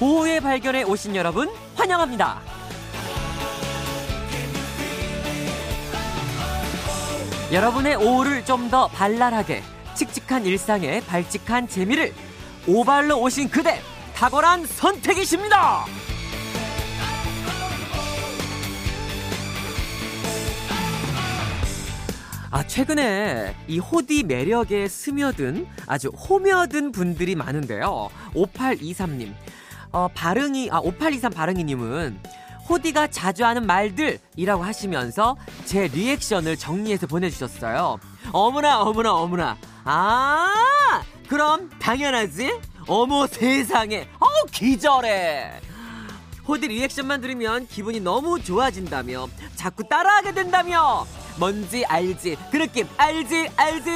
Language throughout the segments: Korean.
오후의 발견에 오신 여러분 환영합니다. 여러분의 오후를 좀 더 발랄하게 칙칙한 일상에 발칙한 재미를 오발로 오신 그대 탁월한 선택이십니다. 아, 최근에 이 호디 매력에 스며든 아주 호며든 분들이 많은데요. 5823님. 어, 발응이, 아, 5823 발응이님은 호디가 자주 하는 말들이라고 하시면서 제 리액션을 정리해서 보내주셨어요. 어머나, 어머나, 어머나. 아, 그럼 당연하지? 어머 세상에, 어우, 기절해. 호디 리액션만 들으면 기분이 너무 좋아진다며 자꾸 따라하게 된다며 뭔지 알지 그 느낌 알지 알지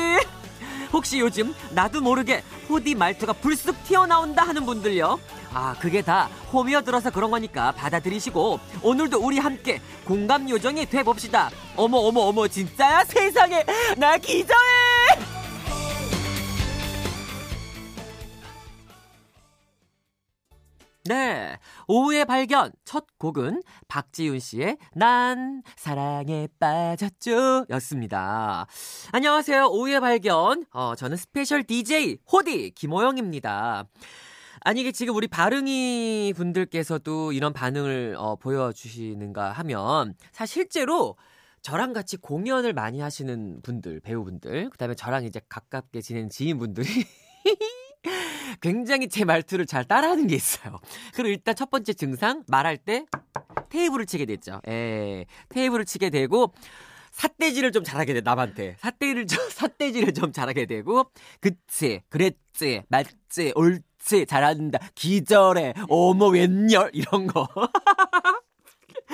혹시 요즘 나도 모르게 호디 말투가 불쑥 튀어나온다 하는 분들요? 아 그게 다 호미어 들어서 그런 거니까 받아들이시고 오늘도 우리 함께 공감 요정이 돼 봅시다. 어머 어머 어머 진짜야? 세상에! 나 기절해 네. 오후의 발견. 첫 곡은 박지윤 씨의 난 사랑에 빠졌죠. 였습니다. 안녕하세요. 오후의 발견. 어, 저는 스페셜 DJ 호디 김호영입니다. 아니, 이게 지금 우리 바릉이 분들께서도 이런 반응을 어, 보여주시는가 하면, 사실 실제로 저랑 같이 공연을 많이 하시는 분들, 배우분들, 그 다음에 저랑 이제 가깝게 지낸 지인분들이 굉장히 제 말투를 잘 따라하는 게 있어요. 그리고 일단 첫 번째 증상 말할 때 테이블을 치게 됐죠. 예. 테이블을 치게 되고 삿대질을 좀 잘하게 돼 남한테 삿대를 좀 삿대질을 좀 잘하게 되고 그치 그랬지 맞지 옳지 잘한다 기절해 어머 웬열 이런 거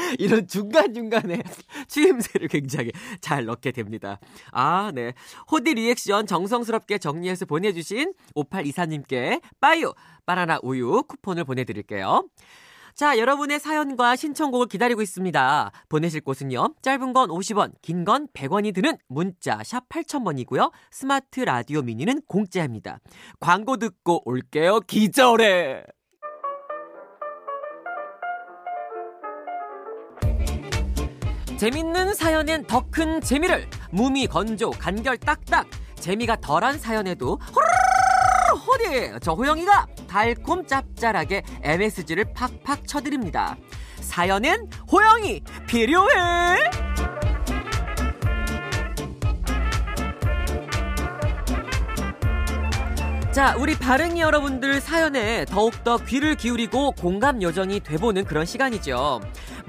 이런 중간중간에 추임새를 굉장히 잘 넣게 됩니다. 아, 네. 호디 리액션 정성스럽게 정리해서 보내주신 5824님께 빠유, 바나나 우유 쿠폰을 보내드릴게요. 자, 여러분의 사연과 신청곡을 기다리고 있습니다. 보내실 곳은요. 짧은 건 50원, 긴 건 100원이 드는 문자 샵 8000번이고요. 스마트 라디오 미니는 공짜입니다. 광고 듣고 올게요. 기절해. 재밌는 사연엔 더 큰 재미를 무미 건조 간결 딱딱 재미가 덜한 사연에도 호리 저 호영이가 달콤 짭짤하게 MSG를 팍팍 쳐드립니다. 사연엔 호영이 필요해. 자, 우리 바릉이 여러분들 사연에 더욱더 귀를 기울이고 공감 요정이 돼보는 그런 시간이죠.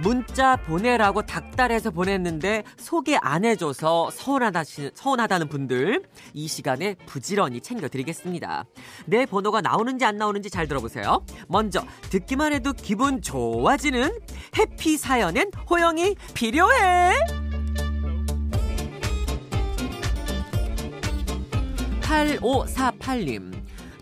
문자 보내라고 닥달해서 보냈는데 소개 안 해줘서 서운하다, 서운하다는 분들 이 시간에 부지런히 챙겨드리겠습니다. 내 번호가 나오는지 안 나오는지 잘 들어보세요. 먼저 듣기만 해도 기분 좋아지는 해피 사연엔 호영이 필요해. 8548님.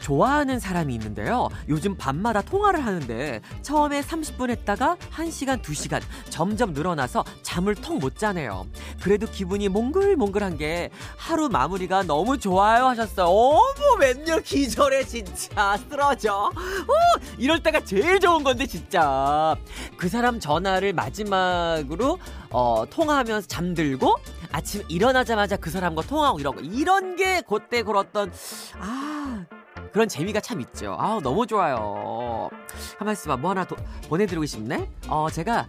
좋아하는 사람이 있는데요. 요즘 밤마다 통화를 하는데 처음에 30분 했다가 1시간, 2시간 점점 늘어나서 잠을 통 못 자네요. 그래도 기분이 몽글몽글한 게 하루 마무리가 너무 좋아요 하셨어요. 어머 웬열 기절해 진짜 쓰러져. 어, 이럴 때가 제일 좋은 건데 진짜. 그 사람 전화를 마지막으로 어, 통화하면서 잠들고 아침 일어나자마자 그 사람과 통화하고 이런 거 이런 게 그때 그었던 아 그런 재미가 참 있죠. 아 너무 좋아요. 한말씀 뭐 하나 더 보내드리고 싶네. 어 제가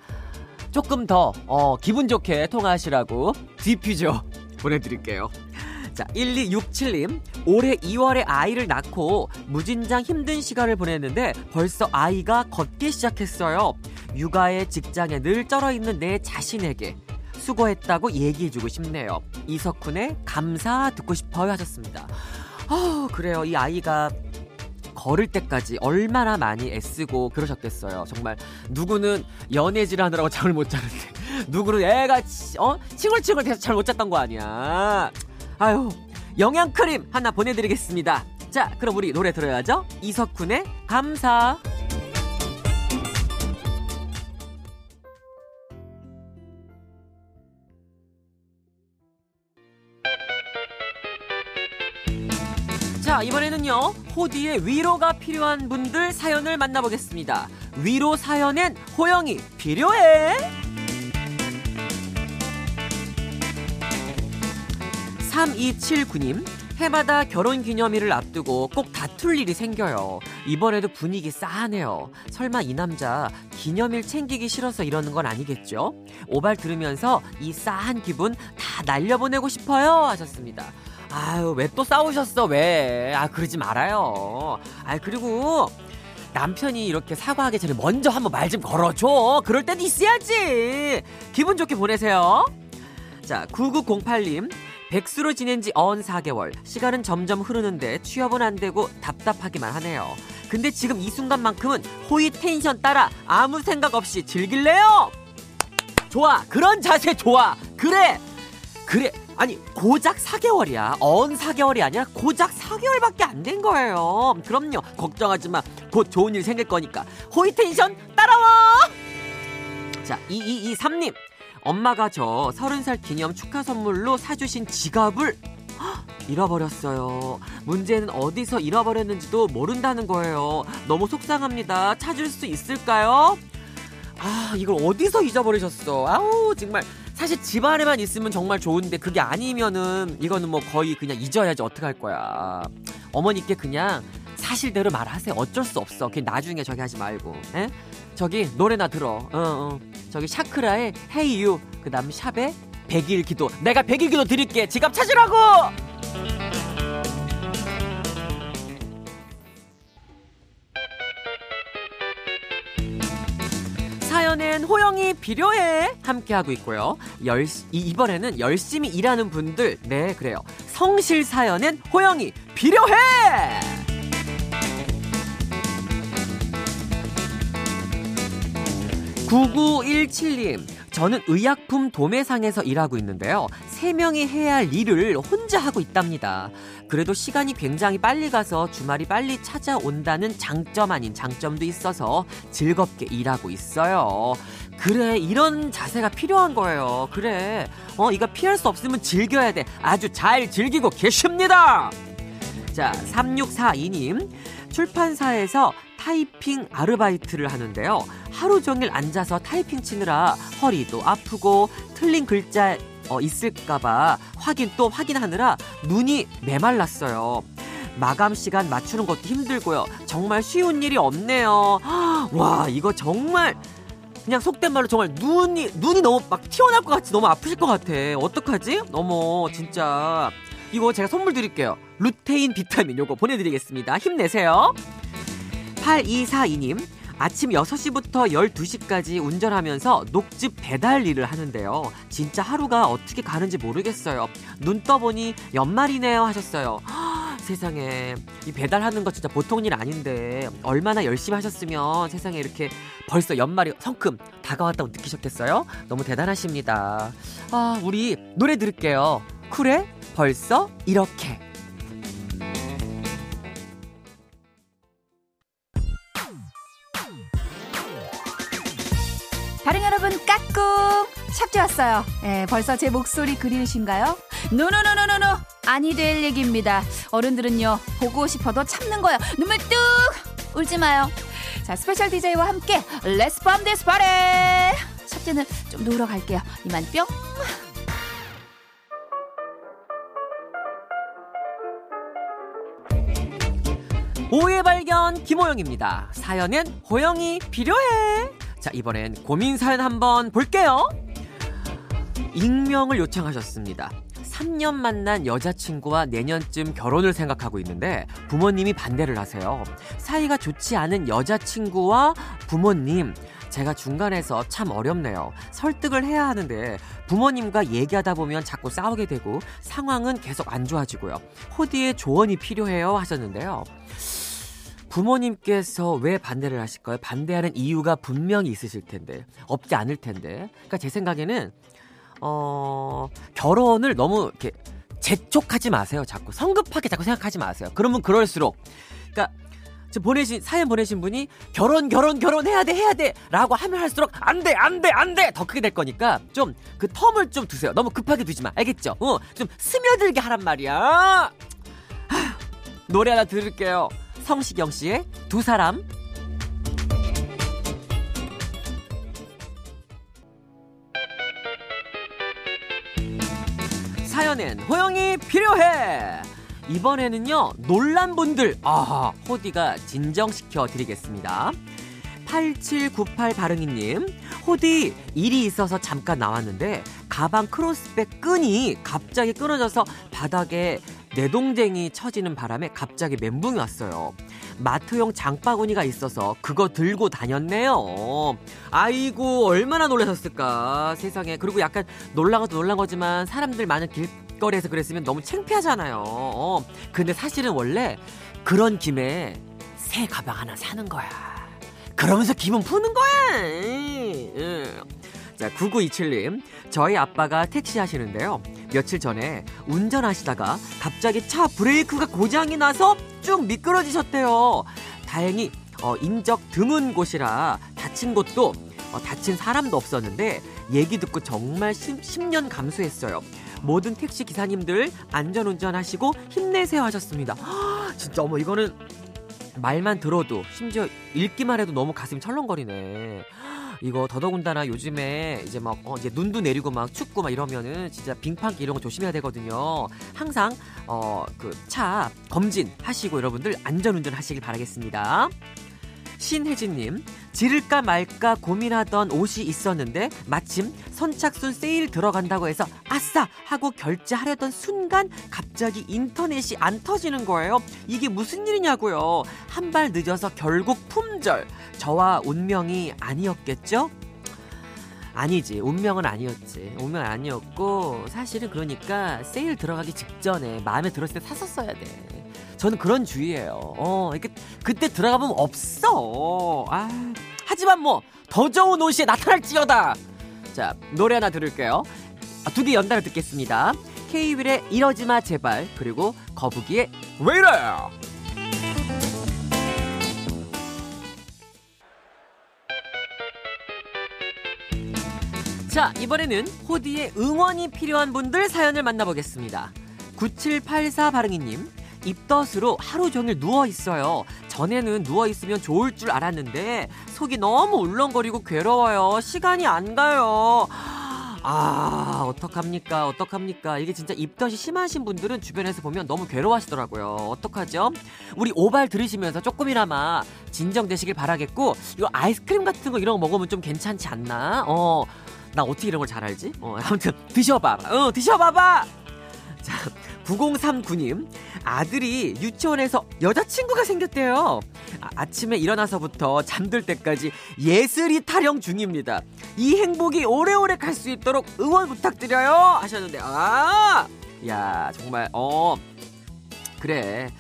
조금 더 어, 기분 좋게 통화하시라고 디퓨저 보내드릴게요. 자, 1267님. 올해 2월에 아이를 낳고 무진장 힘든 시간을 보냈는데 벌써 아이가 걷기 시작했어요. 육아에 직장에 늘 쩔어 있는 내 자신에게 수고했다고 얘기해주고 싶네요. 이석훈의 감사 듣고 싶어요 하셨습니다. 아, 그래요. 이 아이가 걸을 때까지 얼마나 많이 애쓰고 그러셨겠어요. 정말 누구는 연애질 하느라고 잠을 못 자는데 누구는 애가 어 칭얼칭얼 돼서 잘 못 잤던 거 아니야. 아유 영양 크림 하나 보내드리겠습니다. 자 그럼 우리 노래 들어야죠. 이석훈의 감사. 자, 이번에는요, 호디의 위로가 필요한 분들 사연을 만나보겠습니다. 위로 사연엔 호영이 필요해! 3279님, 해마다 결혼 기념일을 앞두고 꼭 다툴 일이 생겨요. 이번에도 분위기 싸하네요. 설마 이 남자 기념일 챙기기 싫어서 이러는 건 아니겠죠? 오발 들으면서 이 싸한 기분 다 날려보내고 싶어요. 하셨습니다. 아유, 왜 또 싸우셨어, 왜? 아, 그러지 말아요. 아, 그리고 남편이 이렇게 사과하기 전에 먼저 한번 말 좀 걸어줘. 그럴 때도 있어야지. 기분 좋게 보내세요. 자, 9908님. 백수로 지낸 지 언 4개월. 시간은 점점 흐르는데 취업은 안 되고 답답하기만 하네요. 근데 지금 이 순간만큼은 호의 텐션 따라 아무 생각 없이 즐길래요? 좋아. 그런 자세 좋아. 그래. 그래. 아니 고작 4개월이야. 언 4개월이 아니라 고작 4개월밖에 안 된 거예요. 그럼요. 걱정하지 마. 곧 좋은 일 생길 거니까. 호이 텐션 따라와. 자, 2223님. 엄마가 저 30살 기념 축하 선물로 사주신 지갑을 잃어버렸어요. 문제는 어디서 잃어버렸는지도 모른다는 거예요. 너무 속상합니다. 찾을 수 있을까요? 아, 이걸 어디서 잊어버리셨어? 아우, 정말. 사실 집 안에만 있으면 정말 좋은데 그게 아니면은 이거는 뭐 거의 그냥 잊어야지 어떡할 거야. 어머니께 그냥 사실대로 말하세요. 어쩔 수 없어. 그냥 나중에 저기 하지 말고. 에? 저기 노래나 들어. 어, 어. 저기 샤크라의 Hey You. 그 다음 샵의 백일 기도. 내가 백일 기도 드릴게. 지갑 찾으라고! 필요해 함께하고 있고요. 열, 이번에는 열심히 일하는 분들 네 그래요. 성실 사연엔 호영이 필요해. 9917님 저는 의약품 도매상에서 일하고 있는데요. 세 명이 해야 할 일을 혼자 하고 있답니다. 그래도 시간이 굉장히 빨리 가서 주말이 빨리 찾아온다는 장점 아닌 장점도 있어서 즐겁게 일하고 있어요. 그래, 이런 자세가 필요한 거예요. 그래. 어, 이거 피할 수 없으면 즐겨야 돼. 아주 잘 즐기고 계십니다. 자, 3642님. 출판사에서 타이핑 아르바이트를 하는데요. 하루 종일 앉아서 타이핑 치느라 허리도 아프고 틀린 글자 어, 있을까봐 확인 또 확인하느라 눈이 메말랐어요. 마감 시간 맞추는 것도 힘들고요. 정말 쉬운 일이 없네요. 와, 이거 정말 그냥 속된 말로 정말 눈이 눈이 너무 막 튀어나올 것 같이 너무 아프실 것 같아. 어떡하지? 어머, 진짜. 이거 제가 선물 드릴게요. 루테인 비타민 요거 보내드리겠습니다. 힘내세요. 8242님, 아침 6시부터 12시까지 운전하면서 녹즙 배달 일을 하는데요. 진짜 하루가 어떻게 가는지 모르겠어요. 눈 떠보니 연말이네요 하셨어요. 세상에 이 배달하는 거 진짜 보통 일 아닌데 얼마나 열심히 하셨으면 세상에 이렇게 벌써 연말이 성큼 다가왔다고 느끼셨겠어요? 너무 대단하십니다. 아 우리 노래 들을게요. 쿨해 벌써 이렇게. 샵지 왔어요. 예, 벌써 제 목소리 그리우신가요? 노노노노노노 아니 될 얘기입니다. 어른들은요 보고 싶어도 참는 거예요. 눈물 뚝 울지 마요. 자 스페셜 DJ와 함께 데스 파레 샵지는 좀 놀러 갈게요. 이만 뿅. 오후의 발견 김호영입니다. 사연은 호영이 필요해. 자, 이번엔 고민 사연 한번 볼게요. 익명을 요청하셨습니다. 3년 만난 여자친구와 내년쯤 결혼을 생각하고 있는데 부모님이 반대를 하세요. 사이가 좋지 않은 여자친구와 부모님, 제가 중간에서 참 어렵네요. 설득을 해야 하는데 부모님과 얘기하다 보면 자꾸 싸우게 되고 상황은 계속 안 좋아지고요. 호디의 조언이 필요해요 하셨는데요. 부모님께서 왜 반대를 하실까요? 반대하는 이유가 분명히 있으실 텐데 없지 않을 텐데. 그러니까 제 생각에는 어 결혼을 너무 이렇게 재촉하지 마세요. 자꾸 성급하게 자꾸 생각하지 마세요. 그러면 그럴수록 그러니까 저 보내신 사연 보내신 분이 결혼 결혼 결혼해야 돼 해야 돼라고 하면 할수록 안 돼 안 돼 안 돼 더 크게 될 거니까 좀 그 텀을 좀 두세요. 너무 급하게 두지 마. 알겠죠? 어, 좀 스며들게 하란 말이야. 노래 하나 들을게요. 성시경 씨의 두 사람. 사연엔 호영이 필요해. 이번에는요 놀란 분들 아 호디가 진정시켜 드리겠습니다. 8798 바릉이님 호디 일이 있어서 잠깐 나왔는데 가방 크로스백 끈이 갑자기 끊어져서 바닥에 내동댕이 쳐지는 바람에 갑자기 멘붕이 왔어요. 마트용 장바구니가 있어서 그거 들고 다녔네요. 아이고 얼마나 놀라셨을까 세상에 그리고 약간 놀란 것도 놀란 거지만 사람들 많은 길 거리에서 그랬으면 너무 창피하잖아요. 어, 근데 사실은 원래 그런 김에 새 가방 하나 사는 거야. 그러면서 기분 푸는 거야. 응. 자, 9927님. 저희 아빠가 택시 하시는데요. 며칠 전에 운전하시다가 갑자기 차 브레이크가 고장이 나서 쭉 미끄러지셨대요. 다행히 어, 인적 드문 곳이라 다친 곳도 어, 다친 사람도 없었는데 얘기 듣고 정말 10, 10년 감수했어요. 모든 택시 기사님들 안전 운전 하시고 힘내세요 하셨습니다. 허, 진짜 어머 이거는 말만 들어도 심지어 읽기만 해도 너무 가슴이 철렁거리네. 이거 더더군다나 요즘에 이제 막 어, 이제 눈도 내리고 막 춥고 막 이러면은 진짜 빙판기 이런 거 조심해야 되거든요. 항상 어 그 차 검진 하시고 여러분들 안전 운전 하시길 바라겠습니다. 신혜진님, 지를까 말까 고민하던 옷이 있었는데 마침 선착순 세일 들어간다고 해서 아싸 하고 결제하려던 순간 갑자기 인터넷이 안 터지는 거예요. 이게 무슨 일이냐고요. 한 발 늦어서 결국 품절. 저와 운명이 아니었겠죠? 아니지 운명은 아니었지 운명은 아니었고 사실은 그러니까 세일 들어가기 직전에 마음에 들었을 때 샀었어야 돼 저는 그런 주의예요. 어 이렇게 그때 들어가보면 없어. 아 하지만 뭐 더 좋은 옷이 나타날지어다. 자 노래 하나 들을게요. 아, 두개 연달아 듣겠습니다. K-윌의 이러지마 제발 그리고 거북이의 왜 이래 자, 이번에는 호디의 응원이 필요한 분들 사연을 만나보겠습니다. 9784 바릉이님, 입덧으로 하루 종일 누워 있어요. 전에는 누워 있으면 좋을 줄 알았는데 속이 너무 울렁거리고 괴로워요. 시간이 안 가요. 아, 어떡합니까? 어떡합니까? 이게 진짜 입덧이 심하신 분들은 주변에서 보면 너무 괴로워하시더라고요. 어떡하죠? 우리 오발 들으시면서 조금이나마 진정되시길 바라겠고, 이거 아이스크림 같은 거 이런 거 먹으면 좀 괜찮지 않나? 어, 나 어떻게 이런 걸 잘 알지? 어, 아무튼 드셔봐봐. 어, 드셔봐봐. 자, 9039님 아들이 유치원에서 여자친구가 생겼대요. 아, 침에 일어나서부터 잠들 때까지 예슬이 타령 중입니다. 이 행복이 오래오래 갈 수 있도록 응원 부탁드려요. 하셨는데 아, 야 정말 어 그래.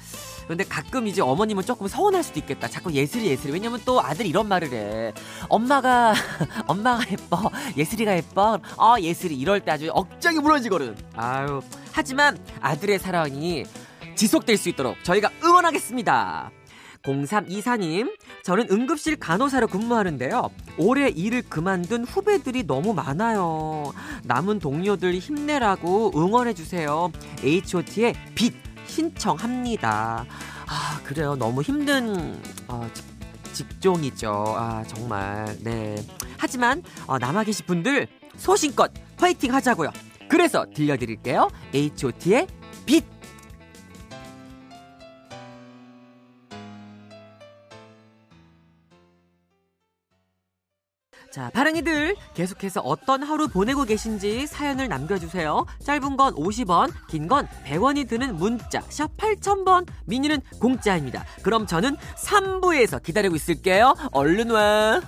근데 가끔 이제 어머님은 조금 서운할 수도 있겠다. 자꾸 예슬이 예슬이. 왜냐면 또 아들 이런 말을 해. 엄마가 엄마가 예뻐. 예슬이가 예뻐. 어 예슬이 이럴 때 아주 억장이 무너지거든. 아유. 하지만 아들의 사랑이 지속될 수 있도록 저희가 응원하겠습니다. 0324님, 저는 응급실 간호사로 근무하는데요. 올해 일을 그만둔 후배들이 너무 많아요. 남은 동료들 힘내라고 응원해주세요. H.O.T의 빛 신청합니다. 아, 그래요. 너무 힘든, 어, 직, 직종이죠. 아, 정말. 네. 하지만, 어, 남아 계신 분들 소신껏 화이팅 하자고요. 그래서 들려드릴게요. H.O.T의 빛! 자, 파랑이들 계속해서 어떤 하루 보내고 계신지 사연을 남겨주세요. 짧은 건 50원, 긴 건 100원이 드는 문자 샵 8000번, 미니는 공짜입니다. 그럼 저는 3부에서 기다리고 있을게요. 얼른 와.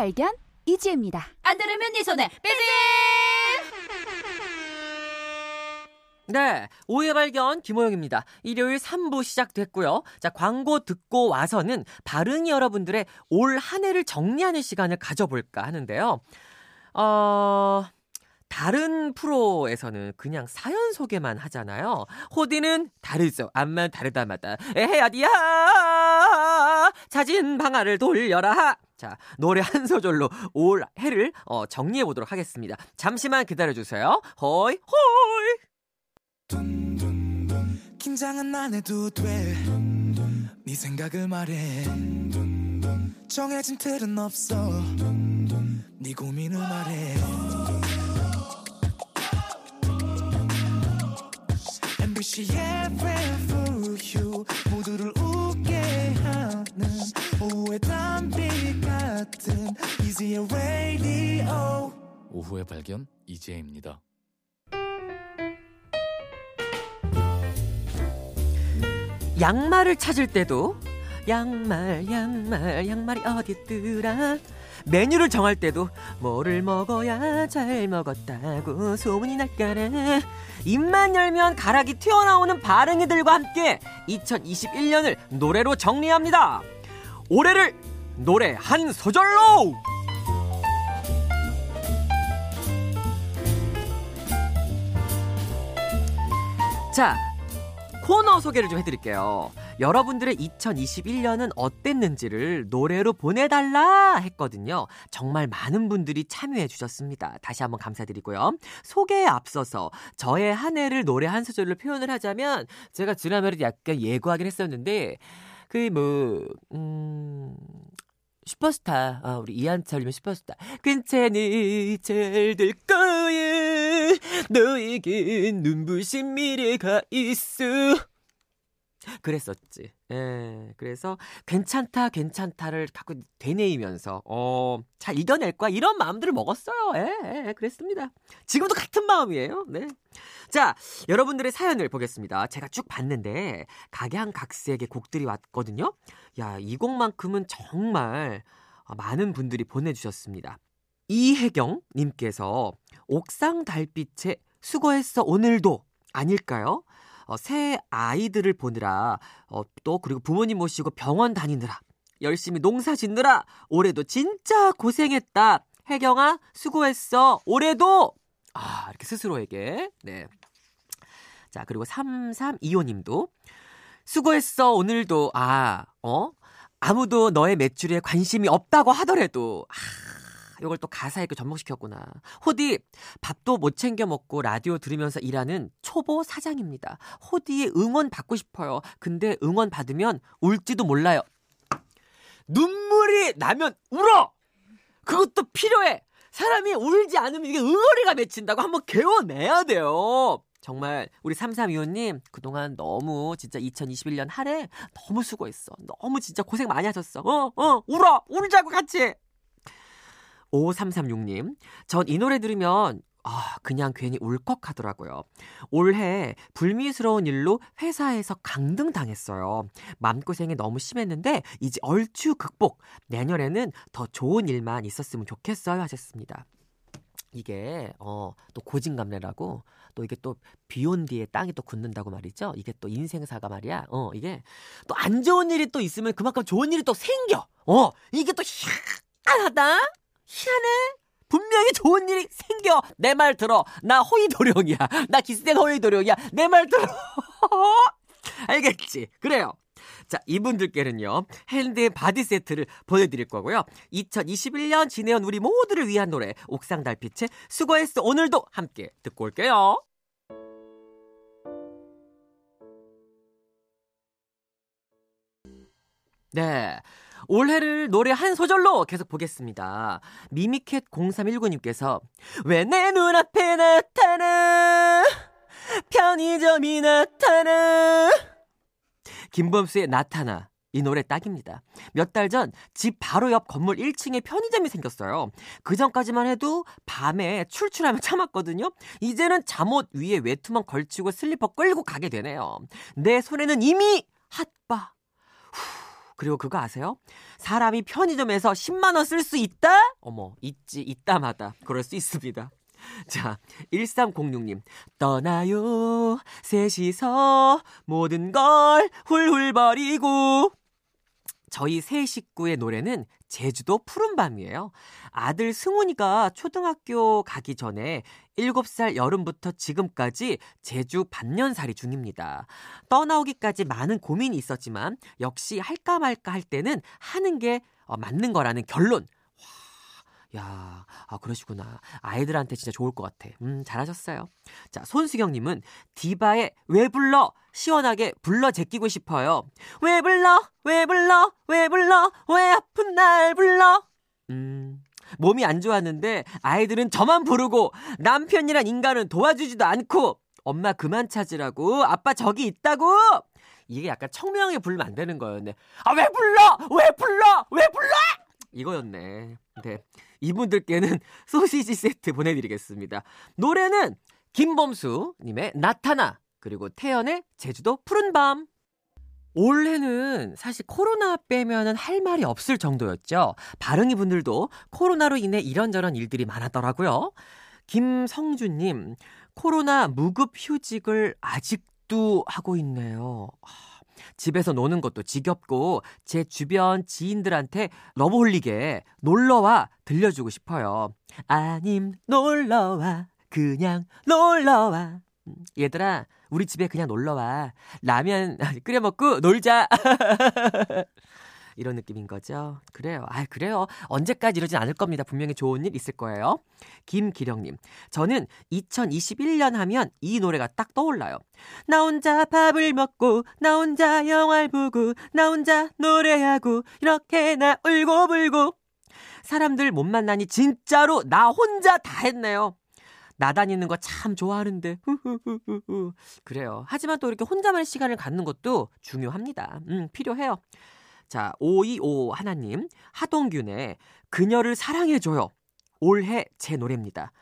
발견 이지혜입니다. 안 들으면 네 손에 삐삐 네, 오해 발견 김호영입니다. 일요일 3부 시작됐고요. 자, 광고 듣고 와서는 바른이 여러분들의 올 한 해를 정리하는 시간을 가져볼까 하는데요. 어, 다른 프로에서는 그냥 사연 소개만 하잖아요. 호디는 다르죠. 암만 다르다마다. 에헤, 어디야! 자진 방아를 돌려라! 자, 노래 한 소절로 올 해를 어, 정리해 보도록 하겠습니다. 잠시만 기다려 주세요. 호이, 호이! 긴장은 안 해도 돼. 네 생각을 말해. 정해진 틀은 없어. 네 고민을 말해. MBC FM 오후의 발견 이지혜입니다. 양말을 찾을 때도 양말 양말 양말이 어디 있더라? 메뉴를 정할 때도 뭐를 먹어야 잘 먹었다고 소문이 날까라 입만 열면 가락이 튀어나오는 발행이들과 함께 2021년을 노래로 정리합니다. 올해를 노래 한 소절로 자 코너 소개를 좀 해드릴게요. 여러분들의 2021년은 어땠는지를 노래로 보내달라 했거든요. 정말 많은 분들이 참여해 주셨습니다. 다시 한번 감사드리고요. 소개에 앞서서 저의 한 해를 노래 한 소절로 표현을 하자면 제가 지난번에도 약간 예고하긴 했었는데 그 뭐 음. 슈퍼스타, 아, 우리 이한철이면 슈퍼스타. 괜찮이 잘될 거야. 너에겐 눈부신 미래가 있어. 그랬었지. 예. 그래서 괜찮다, 괜찮다를 자꾸 되뇌이면서 어, 잘 이겨낼 거야. 이런 마음들을 먹었어요. 예, 예, 그랬습니다. 지금도 같은 마음이에요. 네. 자, 여러분들의 사연을 보겠습니다. 제가 쭉 봤는데 각양각색의 곡들이 왔거든요. 야, 이 곡만큼은 정말 많은 분들이 보내주셨습니다. 이혜경 님께서 옥상 달빛에 수고했어 오늘도 아닐까요? 어, 새 아이들을 보느라 어, 또 그리고 부모님 모시고 병원 다니느라 열심히 농사 짓느라 올해도 진짜 고생했다. 혜경아 수고했어. 올해도 아 이렇게 스스로에게 네. 자 그리고 3325님도 수고했어 오늘도 아 어? 아무도 너의 매출에 관심이 없다고 하더라도 아 이걸 또 가사에 그 접목시켰구나. 호디 밥도 못 챙겨 먹고 라디오 들으면서 일하는 초보 사장입니다. 호디의 응원 받고 싶어요. 근데 응원 받으면 울지도 몰라요. 눈물이 나면 울어. 그것도 필요해. 사람이 울지 않으면 이게 응어리가 맺힌다고 한번 개워내야 돼요. 정말 우리 3325님 그동안 너무 진짜 2021년 한 해 너무 수고했어. 너무 진짜 고생 많이 하셨어. 어, 어, 울어. 울자고 같이. 5336님, 전 이 노래 들으면 아, 그냥 괜히 울컥 하더라고요. 올해 불미스러운 일로 회사에서 강등 당했어요. 마음고생이 너무 심했는데 이제 얼추 극복. 내년에는 더 좋은 일만 있었으면 좋겠어요 하셨습니다. 이게 어, 또 고진감래라고 또 이게 또 비온 뒤에 땅이 또 굳는다고 말이죠. 이게 또 인생사가 말이야. 어, 이게 또 안 좋은 일이 또 있으면 그만큼 좋은 일이 또 생겨. 어, 이게 또 희한하다. 희한해. 분명히 좋은 일이 생겨. 내 말 들어. 나 호의도령이야. 나 기생 호의도령이야. 내 말 들어. 알겠지? 그래요. 자, 이분들께는요, 핸드 바디 세트를 보내드릴 거고요. 2021년 지내온 우리 모두를 위한 노래, 옥상 달빛의 수고했어. 오늘도 함께 듣고 올게요. 네. 올해를 노래 한 소절로 계속 보겠습니다. 미미캣 0319님께서 왜 내 눈앞에 나타나 편의점이 나타나 김범수의 나타나 이 노래 딱입니다. 몇 달 전 집 바로 옆 건물 1층에 편의점이 생겼어요. 그 전까지만 해도 밤에 출출하며 참았거든요. 이제는 잠옷 위에 외투만 걸치고 슬리퍼 끌고 가게 되네요. 내 손에는 이미 핫바. 후, 그리고 그거 아세요? 사람이 편의점에서 10만 원 쓸 수 있다? 어머, 있지, 있다마다. 그럴 수 있습니다. 자, 1306님. 떠나요, 셋이서 모든 걸 훌훌 버리고. 저희 세 식구의 노래는 제주도 푸른밤이에요. 아들 승훈이가 초등학교 가기 전에 7살 여름부터 지금까지 제주 반년살이 중입니다. 떠나오기까지 많은 고민이 있었지만 역시 할까 말까 할 때는 하는 게 어, 맞는 거라는 결론. 와, 야, 아, 그러시구나. 아이들한테 진짜 좋을 것 같아. 음, 잘하셨어요. 자, 손수경님은 디바의 왜 불러? 시원하게 불러 제끼고 싶어요. 왜 불러? 왜 불러? 왜 불러? 왜 아픈 날 불러? 음, 몸이 안 좋았는데 아이들은 저만 부르고 남편이란 인간은 도와주지도 않고 엄마 그만 찾으라고 아빠 저기 있다고 이게 약간 청명하게 부르면 안 되는 거였네. 아 왜 불러? 왜 불러? 왜 불러? 이거였네. 네. 이분들께는 소시지 세트 보내드리겠습니다. 노래는 김범수님의 나타나 그리고 태연의 제주도 푸른 밤. 올해는 사실 코로나 빼면은 할 말이 없을 정도였죠. 바릉이 분들도 코로나로 인해 이런저런 일들이 많았더라고요. 김성준님, 코로나 무급 휴직을 아직도 하고 있네요. 아, 집에서 노는 것도 지겹고 제 주변 지인들한테 러브홀릭에 놀러와 들려주고 싶어요. 아님 놀러와 그냥 놀러와 음, 얘들아 우리 집에 그냥 놀러와 라면 끓여 먹고 놀자 이런 느낌인 거죠. 그래요. 아, 그래요. 언제까지 이러진 않을 겁니다. 분명히 좋은 일 있을 거예요. 김기령님. 저는 2021년 하면 이 노래가 딱 떠올라요. 나 혼자 밥을 먹고, 나 혼자 영화를 보고, 나 혼자 노래하고, 이렇게 나 울고 불고. 사람들 못 만나니 진짜로 나 혼자 다 했네요. 나 다니는 거 참 좋아하는데. 그래요. 하지만 또 이렇게 혼자만의 시간을 갖는 것도 중요합니다. 음, 필요해요. 자, 525 하나님, 하동균의 그녀를 사랑해줘요. 올해 제 노래입니다.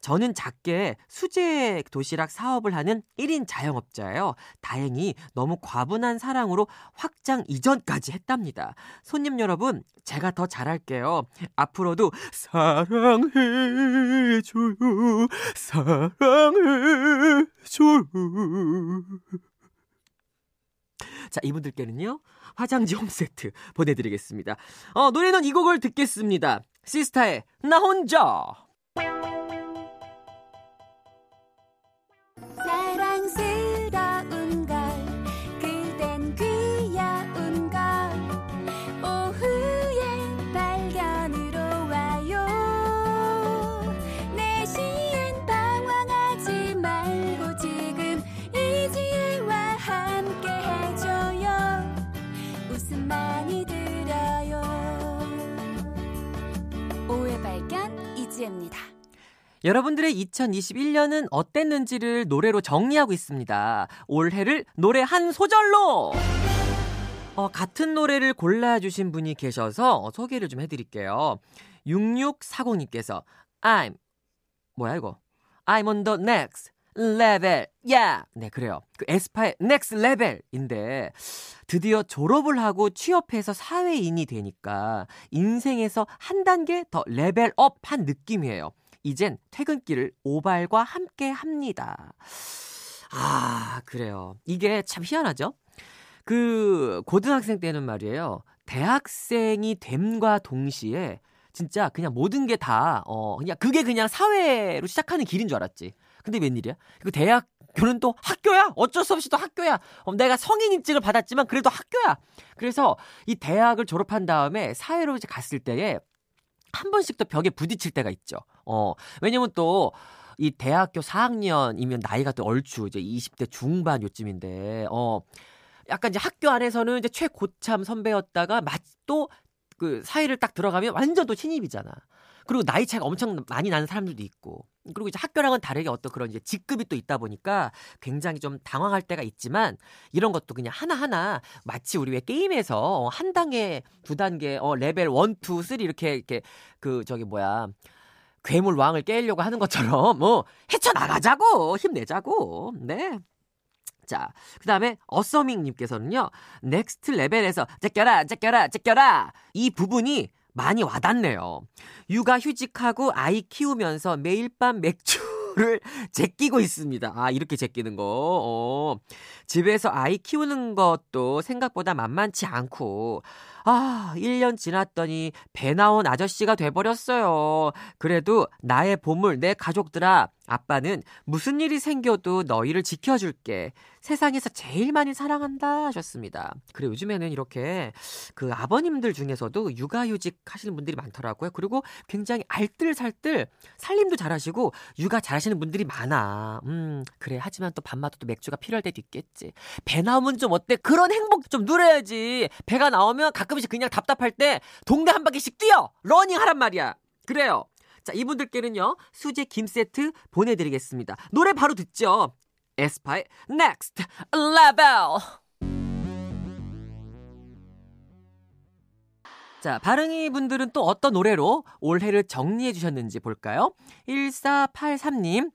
저는 작게 수제 도시락 사업을 하는 1인 자영업자예요. 다행히 너무 과분한 사랑으로 확장 이전까지 했답니다. 손님 여러분, 제가 더 잘할게요. 앞으로도 사랑해줘요. 사랑해줘요. 자, 이분들께는요, 화장지 홈 세트 보내드리겠습니다. 어, 노래는 이 곡을 듣겠습니다. 시스타의 나 혼자. 여러분들의 2021년은 어땠는지를 노래로 정리하고 있습니다. 올해를 노래 한 소절로! 어, 같은 노래를 골라주신 분이 계셔서 소개를 좀 해드릴게요. 6640님께서 I'm 뭐야 이거? I'm on the next level. Yeah. 네, 그래요. 그 에스파의 next level인데 드디어 졸업을 하고 취업해서 사회인이 되니까 인생에서 한 단계 더 레벨업 한 느낌이에요. 이젠 퇴근길을 오발과 함께 합니다. 아, 그래요. 이게 참 희한하죠? 그, 고등학생 때는 말이에요. 대학생이 됨과 동시에 진짜 그냥 모든 게 다, 어, 그냥 그게 그냥 사회로 시작하는 길인 줄 알았지. 근데 웬일이야? 그 대학교는 또 학교야! 어쩔 수 없이 또 학교야! 어, 내가 성인 인증을 받았지만 그래도 학교야! 그래서 이 대학을 졸업한 다음에 사회로 이제 갔을 때에 한 번씩 또 벽에 부딪힐 때가 있죠. 어, 왜냐면 또, 이 대학교 4학년이면 나이가 또 얼추 이제 20대 중반 요쯤인데, 어, 약간 이제 학교 안에서는 이제 최고참 선배였다가 막 또 그 사회를 딱 들어가면 완전 또 신입이잖아. 그리고 나이 차이가 엄청 많이 나는 사람들도 있고. 그리고 이제 학교랑은 다르게 어떤 그런 이제 직급이 또 있다 보니까 굉장히 좀 당황할 때가 있지만 이런 것도 그냥 하나하나 마치 우리 왜 게임에서 한 단계, 두 단계, 어, 레벨 1, 2, 3 이렇게 이렇게 그 저기 뭐야. 괴물 왕을 깨려고 하는 것처럼 뭐 헤쳐나가자고 힘내자고 네 자, 그 다음에 어서밍님께서는요, Next Level에서 제껴라, 제껴라, 제껴라. 이 부분이 많이 와닿네요. 육아 휴직하고 아이 키우면서 매일 밤 맥주 를 제끼고 있습니다. 아, 이렇게 제끼는 거. 어. 집에서 아이 키우는 것도 생각보다 만만치 않고, 아, 1년 지났더니 배 나온 아저씨가 돼버렸어요. 그래도 나의 보물, 내 가족들아, 아빠는 무슨 일이 생겨도 너희를 지켜줄게. 세상에서 제일 많이 사랑한다 하셨습니다. 그래 요즘에는 이렇게 그 아버님들 중에서도 육아휴직 하시는 분들이 많더라고요. 그리고 굉장히 알뜰살뜰 살림도 잘하시고 육아 잘하시는 분들이 많아. 음 그래 하지만 또 밤마다 또 맥주가 필요할 때도 있겠지. 배 나오면 좀 어때? 그런 행복 좀 누려야지. 배가 나오면 가끔 씩 그냥 답답할 때 동네 한 바퀴씩 뛰어 러닝 하란 말이야. 그래요. 자, 이분들께는요, 수제 김 세트 보내드리겠습니다. 노래 바로 듣죠. 에스파의 Next Level. 자, 바릉이 분들은 또 어떤 노래로 올해를 정리해 주셨는지 볼까요? 1483님.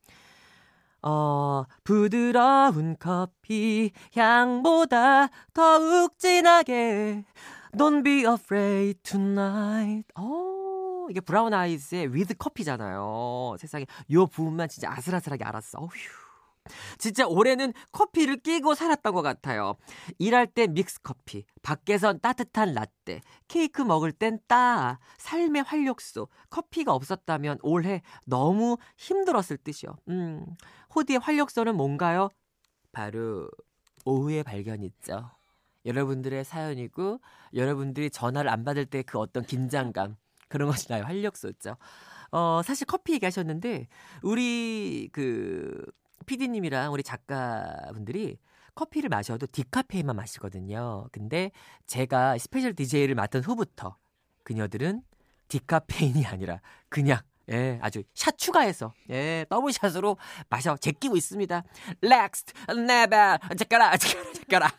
어, 부드러운 커피 향보다 더욱 진하게 Don't be afraid tonight. 어, 이게 Brown Eyes의 With Coffee잖아요. 세상에 요 부분만 진짜 아슬아슬하게 알았어. 어휴. 진짜 올해는 커피를 끼고 살았던 것 같아요. 일할 땐 믹스 커피, 밖에선 따뜻한 라떼, 케이크 먹을 땐 따아, 삶의 활력소. 커피가 없었다면 올해 너무 힘들었을 듯이요. 음, 호디의 활력소는 뭔가요? 바로 오후의 발견 있죠. 여러분들의 사연이고 여러분들이 전화를 안 받을 때 그 어떤 긴장감 그런 것이 나의 활력소죠. 어, 사실 커피 얘기하셨는데 우리 그 PD님이랑 우리 작가분들이 커피를 마셔도 디카페인만 마시거든요. 근데 제가 special DJ를 맡은 후부터 그녀들은 디카페인이 아니라 그냥 예, 아주 샷 추가해서 예, double shot으로 마셔 제끼고 있습니다. Next Level 제껴라 제껴라 제껴라.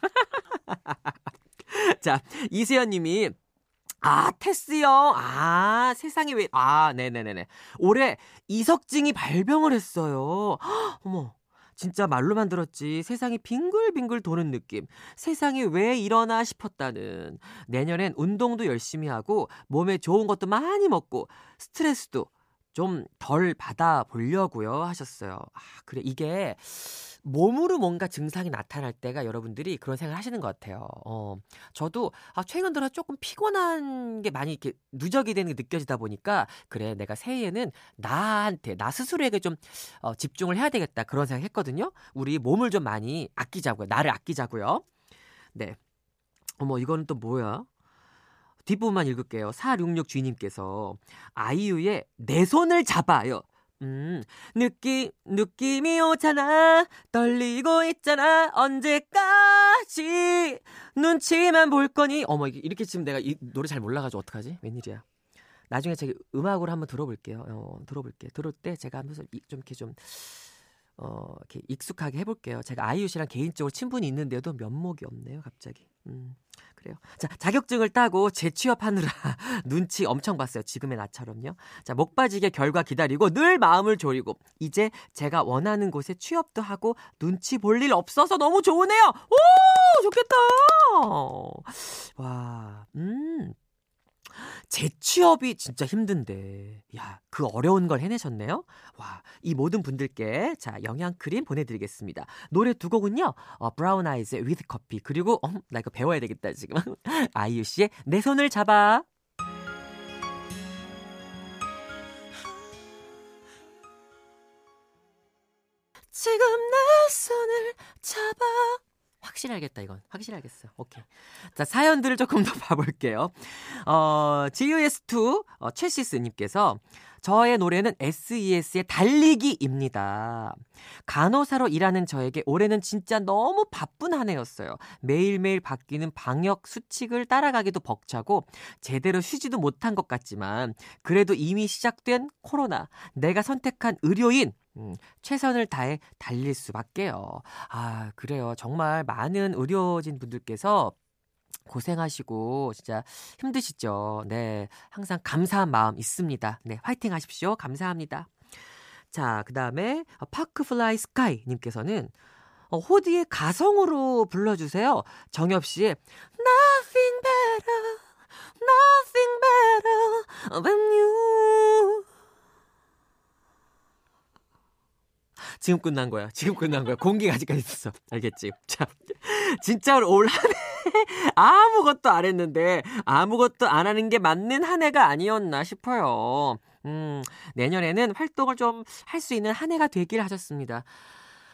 자, 이세연 님이 아, 테스형? 아, 세상에 왜, 아, 네네네네. 올해 이석증이 발병을 했어요. 헉, 어머. 진짜 말로만 들었지 세상이 빙글빙글 도는 느낌. 세상이 왜 이러나 싶었다는. 내년엔 운동도 열심히 하고 몸에 좋은 것도 많이 먹고 스트레스도 좀 덜 받아보려고요 하셨어요. 아, 그래. 이게 몸으로 뭔가 증상이 나타날 때가 여러분들이 그런 생각을 하시는 것 같아요. 어, 저도 아, 최근 들어 조금 피곤한 게 많이 이렇게 누적이 되는 게 느껴지다 보니까 그래 내가 새해에는 나한테 나 스스로에게 좀 어, 집중을 해야 되겠다 그런 생각 했거든요. 우리 몸을 좀 많이 아끼자고요. 나를 아끼자고요. 네. 어머 이거는 또 뭐야? 뒷부분만 읽을게요. 466 주인님께서 아이유의 내 손을 잡아요. 음, 느낌, 느낌이 오잖아. 떨리고 있잖아. 언제까지 눈치만 볼 거니? 어머, 이렇게 지금 내가 이 노래 잘 몰라가지고 어떡하지? 웬일이야. 나중에 제가 음악으로 한번 들어볼게요. 어, 들어볼게요. 들을 때 제가 하면서 좀 이렇게 좀, 어, 이렇게 익숙하게 해볼게요. 제가 아이유 씨랑 개인적으로 친분이 있는데도 면목이 없네요, 갑자기. 음. 그래요. 자, 자격증을 따고 재취업하느라 눈치 엄청 봤어요. 지금의 나처럼요. 자, 목 빠지게 결과 기다리고 늘 마음을 졸이고 이제 제가 원하는 곳에 취업도 하고 눈치 볼 일 없어서 너무 좋으네요. 오, 좋겠다. 와, 음. 재취업이 진짜 힘든데, 야, 그 어려운 걸 해내셨네요? 와, 이 모든 분들께, 자, 영양크림 보내드리겠습니다. 노래 두 곡은요, 어, Brown Eyes의 With Coffee, 그리고, 어, 나 이거 배워야 되겠다, 지금. 아이유 씨의 내 손을 잡아. 지금 내 손을 잡아. 확실하겠다 이건. 확실하겠어. 오케이. 자 사연들을 조금 더 봐볼게요. 어 GUS2 어, 최시스님께서 저의 노래는 SES의 달리기입니다. 간호사로 일하는 저에게 올해는 진짜 너무 바쁜 한 해였어요. 매일매일 바뀌는 방역 수칙을 따라가기도 벅차고 제대로 쉬지도 못한 것 같지만 그래도 이미 시작된 코로나 내가 선택한 의료인 음, 최선을 다해 달릴 수밖에요. 아, 그래요. 정말 많은 의료진 분들께서 고생하시고 진짜 힘드시죠. 네. 항상 감사한 마음 있습니다. 네. 화이팅 하십시오. 감사합니다. 자, 그다음에 파크플라이 스카이 님께서는 어, 호디의 가성으로 불러 주세요. 정엽 씨의 Nothing better, nothing better than you. 지금 끝난 거야. 지금 끝난 거야. 공기가 아직까지 있어. 알겠지? 자, 진짜로 올 한 해 아무것도 안 했는데 아무것도 안 하는 게 맞는 한 해가 아니었나 싶어요. 음, 내년에는 활동을 좀 할 수 있는 한 해가 되길 하셨습니다.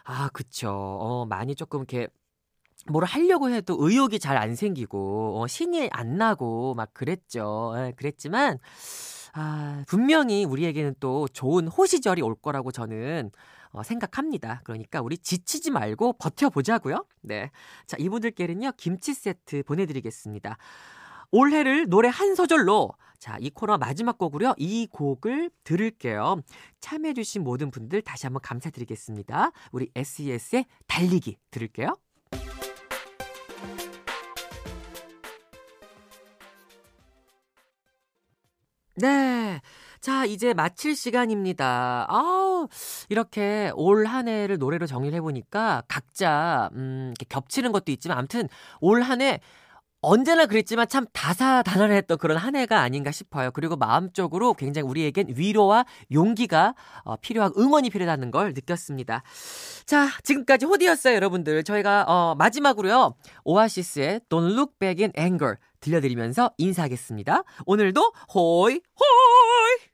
아, 그쵸. 어, 많이 조금 이렇게 뭘 하려고 해도 의욕이 잘 안 생기고 어, 신이 안 나고 막 그랬죠. 예, 그랬지만 아, 분명히 우리에게는 또 좋은 호시절이 올 거라고 저는 어, 생각합니다. 그러니까 우리 지치지 말고 버텨보자고요. 네. 자, 이분들께는요, 김치 세트 보내드리겠습니다. 올해를 노래 한 소절로 자, 이 코너 마지막 곡으로요. 이 곡을 들을게요. 참여해주신 모든 분들 다시 한번 감사드리겠습니다. 우리 SES의 달리기 들을게요. 네. 자, 이제 마칠 시간입니다. 아우, 이렇게 올 한 해를 노래로 정리를 해보니까 각자, 음, 겹치는 것도 있지만, 아무튼 올 한 해 언제나 그랬지만 참 다사다난했던 그런 한 해가 아닌가 싶어요. 그리고 마음적으로 굉장히 우리에겐 위로와 용기가 어, 필요한 응원이 필요하다는 걸 느꼈습니다. 자, 지금까지 호디였어요, 여러분들. 저희가 어, 마지막으로요. 오아시스의 Don't Look Back in Anger 들려드리면서 인사하겠습니다. 오늘도 호이 호이